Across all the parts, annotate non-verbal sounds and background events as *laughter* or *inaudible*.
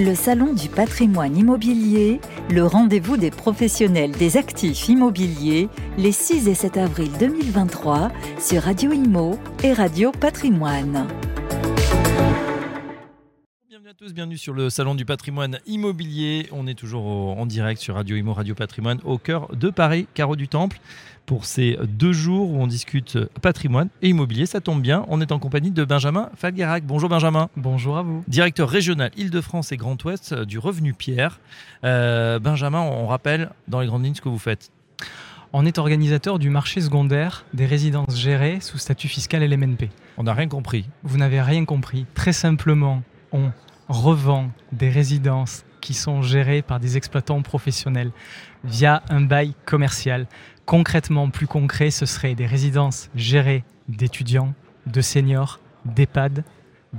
Le Salon du patrimoine immobilier, le rendez-vous des professionnels des actifs immobiliers, les 6 et 7 avril 2023 sur Radio Imo et Radio Patrimoine. Bienvenue à tous, bienvenue sur le Salon du patrimoine immobilier. On est toujours en direct sur Radio Imo, Radio Patrimoine, au cœur de Paris, Carreau du Temple pour ces deux jours où on discute patrimoine et immobilier. Ça tombe bien, on est en compagnie de Benjamin Falguerac. Bonjour Benjamin. Bonjour à vous. Directeur régional Île-de-France et Grand Ouest du Revenu Pierre. Euh, Benjamin, on rappelle dans les grandes lignes ce que vous faites. On est organisateur du marché secondaire des résidences gérées sous statut fiscal LMNP. On n'a rien compris. Vous n'avez rien compris. Très simplement, on revend des résidences qui sont gérées par des exploitants professionnels via un bail commercial. Concrètement, plus concret, ce serait des résidences gérées d'étudiants, de seniors, d'EHPAD,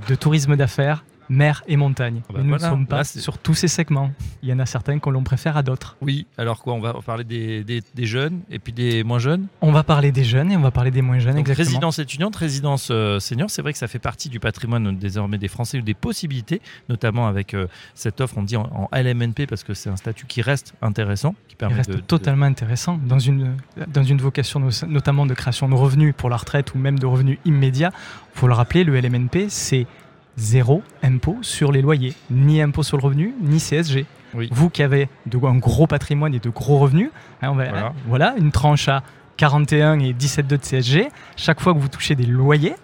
de tourisme d'affaires mer et montagne. Ah bah nous voilà. ne sommes pas Là, sur tous ces segments. Il y en a certains qu'on l'on préfère à d'autres. Oui, alors quoi On va parler des, des- des jeunes et puis des moins jeunes? On va parler des jeunes et on va parler des moins jeunes, Donc, exactement. résidence étudiante, résidence euh, senior, c'est vrai que ça fait partie du patrimoine désormais des Français ou des possibilités, notamment avec euh, cette offre, on dit en, en LMNP parce que c'est un statut qui reste intéressant, qui Il permet reste de, de- totalement intéressant dans une, dans une vocation no- notamment de création de revenus pour la retraite ou même de revenus immédiats. Il faut le rappeler, le LMNP, c'est zéro impôt sur les loyers, ni impôt sur le revenu, ni CSG. Oui. Vous qui avez de, un gros patrimoine et de gros revenus, hein, on va- Voilà. hein, voilà, une tranche à 41 et 17,2 de CSG, chaque fois que vous touchez des loyers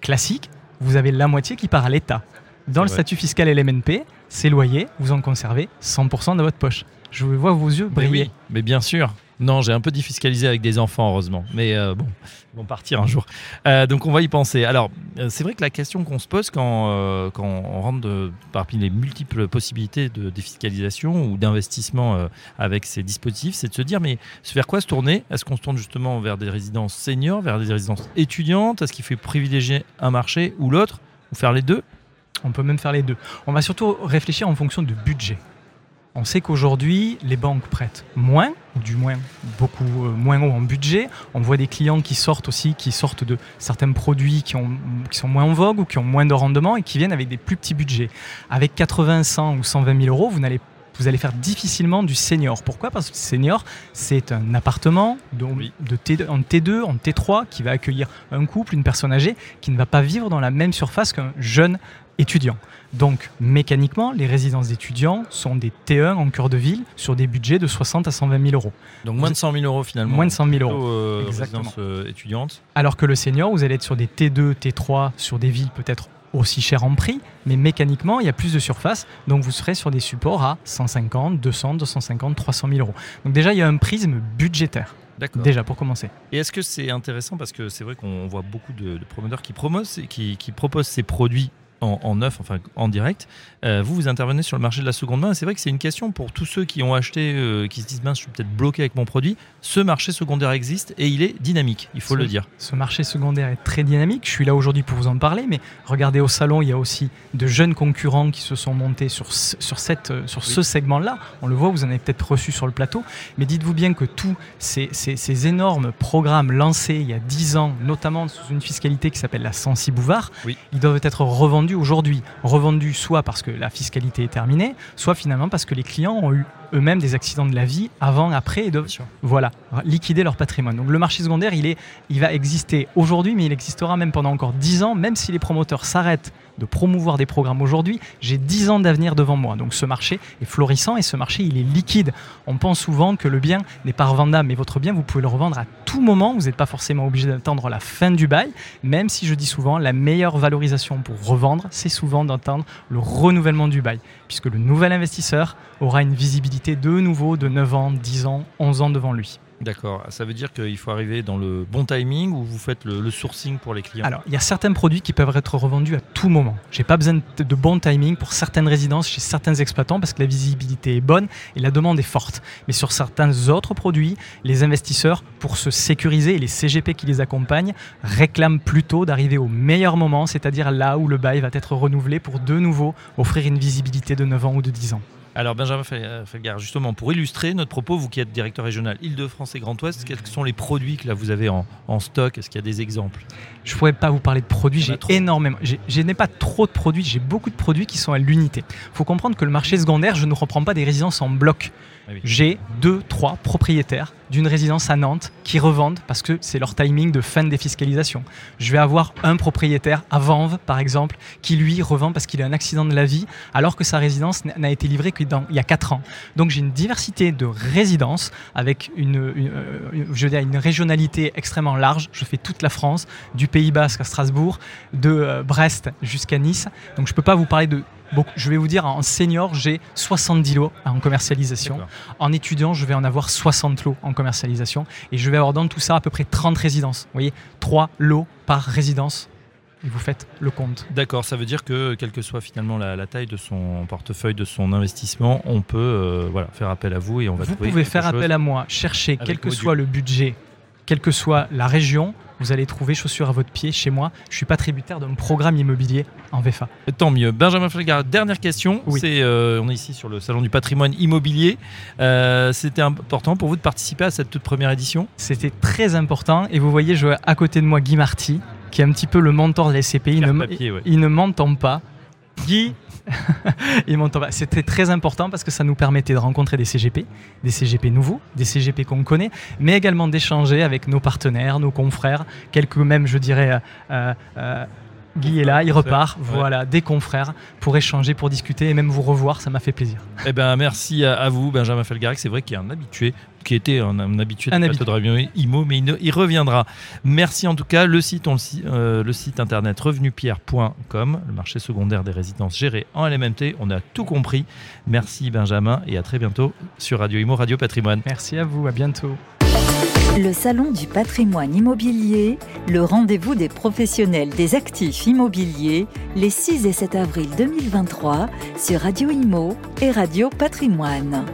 classiques, vous avez la moitié qui part à l'État. Dans le vrai. statut fiscal LMNP, ces loyers, vous en conservez 100% dans votre poche. Je vois vos yeux Mais briller. oui, mais bien sûr. Non, j'ai un peu défiscalisé avec des enfants, heureusement. Mais euh, bon, ils vont partir un jour. Euh, donc on va y penser. Alors, euh, c'est vrai que la question qu'on se pose quand, on rentre de- parmi les multiples possibilités de défiscalisation ou d'investissement avec ces dispositifs, c'est de se dire, mais vers quoi se tourner? Est-ce qu'on se tourne justement vers des résidences seniors, vers des résidences étudiantes? Est-ce qu'il faut privilégier un marché ou l'autre? Ou faire les deux? On peut même faire les deux. On va surtout réfléchir en fonction de budget. On sait qu'aujourd'hui, les banques prêtent moins, ou du moins beaucoup euh, moins haut en budget. On voit des clients qui sortent aussi, qui sortent de certains produits qui, ont, qui sont moins en vogue ou qui ont moins de rendement et qui viennent avec des plus petits budgets. Avec 80, 100 ou 120 000 euros, vous n'allez vous allez faire difficilement du senior. Pourquoi? Parce que senior, c'est un appartement de, Oui. de T, en T2, en T3, qui va accueillir un couple, une personne âgée, qui ne va pas vivre dans la même surface qu'un jeune étudiant. Donc, mécaniquement, les résidences d'étudiants sont des T1 en cœur de ville sur des budgets de 60 à 120 000 euros. Donc moins de 100 000 euros finalement. Moins de 100 000 euros. Euh, Exactement. résidence euh, étudiante. Alors que le senior, vous allez être sur des T2, T3, sur des villes peut-être aussi chères en prix, mais mécaniquement, il y a plus de surface, donc vous serez sur des supports à 150, 200, 250, 300 000 euros. Donc déjà, il y a un prisme budgétaire, D'accord. déjà pour commencer. Et est-ce que c'est intéressant? Parce que c'est vrai qu'on voit beaucoup de, de promoteurs qui, qui, qui proposent ces produits en, en neuf, enfin en direct. Euh, vous, vous intervenez sur le marché de la seconde main. C'est vrai que c'est une question pour tous ceux qui ont acheté, euh, qui se disent mince, je suis peut-être bloqué avec mon produit. Ce marché secondaire existe et il est dynamique, il faut Ce- le dire. Ce marché secondaire est très dynamique. Je suis là aujourd'hui pour vous en parler, mais regardez au salon, il y a aussi de jeunes concurrents qui se sont montés sur ce, sur cette, euh, sur ce segment-là. On le voit, vous en avez peut-être reçu sur le plateau, mais dites-vous bien que tous ces, ces- ces énormes programmes lancés il y a 10 ans, notamment sous une fiscalité qui s'appelle la Sensi Bouvard, Oui. ils doivent être revendus aujourd'hui. Revendus soit parce que la fiscalité est terminée, soit finalement parce que les clients ont eu eux-mêmes des accidents de la vie avant, après et doivent voilà, liquider leur patrimoine. Donc le marché secondaire, il, est, il va exister aujourd'hui, mais il existera même pendant encore 10 ans, même si les promoteurs s'arrêtent de promouvoir des programmes aujourd'hui, j'ai 10 ans d'avenir devant moi. Donc ce marché est florissant et ce marché, il est liquide. On pense souvent que le bien n'est pas revendable, mais votre bien, vous pouvez le revendre à tout moment. Vous n'êtes pas forcément obligé d'attendre la fin du bail, même si je dis souvent, la meilleure valorisation pour revendre, c'est souvent d'attendre le renouvellement du bail, puisque le nouvel investisseur aura une visibilité de nouveau de 9 ans, 10 ans, 11 ans devant lui. D'accord. Ça veut dire qu'il faut arriver dans le bon timing ou vous faites le, le sourcing pour les clients? Alors, il y a certains produits qui peuvent être revendus à tout moment. J'ai pas besoin de, de bon timing pour certaines résidences chez certains exploitants parce que la visibilité est bonne et la demande est forte. Mais sur certains autres produits, les investisseurs, pour se sécuriser et les CGP qui les accompagnent, réclament plutôt d'arriver au meilleur moment, c'est-à-dire là où le bail va être renouvelé pour de nouveau offrir une visibilité de 9 ans ou de 10 ans. Alors Benjamin Felgar, justement, pour illustrer notre propos, vous qui êtes directeur régional Île-de-France et Grand Ouest, quels sont les produits que là vous avez en, stock? Est-ce qu'il y a des exemples? Je ne pourrais pas vous parler de produits, j'ai énormément. Je n'ai pas trop de produits, j'ai beaucoup de produits qui sont à l'unité. Il faut comprendre que le marché secondaire, je ne reprends pas des résidences en bloc. Ah j'ai deux, trois propriétaires d'une résidence à Nantes qui revendent parce que c'est leur timing de fin de défiscalisation. Je vais avoir un propriétaire à Vanves, par exemple, qui lui revend parce qu'il a un accident de la vie alors que sa résidence n'a été livrée qu'il y a 4 ans. Donc j'ai une diversité de résidences avec une, euh, je une régionalité extrêmement large. Je fais toute la France, du Pays Basque à Strasbourg, de euh, Brest jusqu'à Nice. Donc je ne peux pas vous parler de je vais vous dire, en senior, j'ai 70 lots en commercialisation. En étudiant, je vais en avoir 60 lots en commercialisation. Et je vais avoir dans tout ça à peu près 30 résidences. Vous voyez, 3 lots par résidence. Et vous faites le compte. D'accord, ça veut dire que quelle que soit finalement la, taille de son portefeuille, de son investissement, on peut euh, voilà, faire appel à vous et on va vous Vous pouvez faire appel à moi, chercher quel que soit le budget, quelle que soit la région, vous allez trouver chaussures à votre pied chez moi. Je ne suis pas tributaire d'un programme immobilier en VFA. Tant mieux. Benjamin Felgar, dernière question. C'est, euh, on est ici sur le Salon du patrimoine immobilier. Euh, c'était important pour vous de participer à cette toute première édition? C'était très important. Et vous voyez, je vois à côté de moi Guy Marty, qui est un petit peu le mentor de la SCPI. Il, ne, il ne m'entend pas. Guy, *laughs* C'était très important parce que ça nous permettait de rencontrer des CGP, des CGP nouveaux, des CGP qu'on connaît, mais également d'échanger avec nos partenaires, nos confrères, quelques même, je dirais, euh, euh, Guy est là, il repart, voilà, des confrères pour échanger, pour discuter et même vous revoir, ça m'a fait plaisir. Eh ben, merci à, vous, Benjamin Felgaric. C'est vrai qu'il est un habitué, qui était un, habitué de un habitué. de IMO, mais il, reviendra. Merci en tout cas. Le site, on, euh, le site internet revenupierre.com, le marché secondaire des résidences géré en LMNT. On a tout compris. Merci Benjamin et à très bientôt sur Radio IMO, Radio Patrimoine. Merci à vous, à bientôt. Le Salon du patrimoine immobilier, le rendez-vous des professionnels des actifs immobiliers, les 6 et 7 avril 2023 sur Radio Imo et Radio Patrimoine.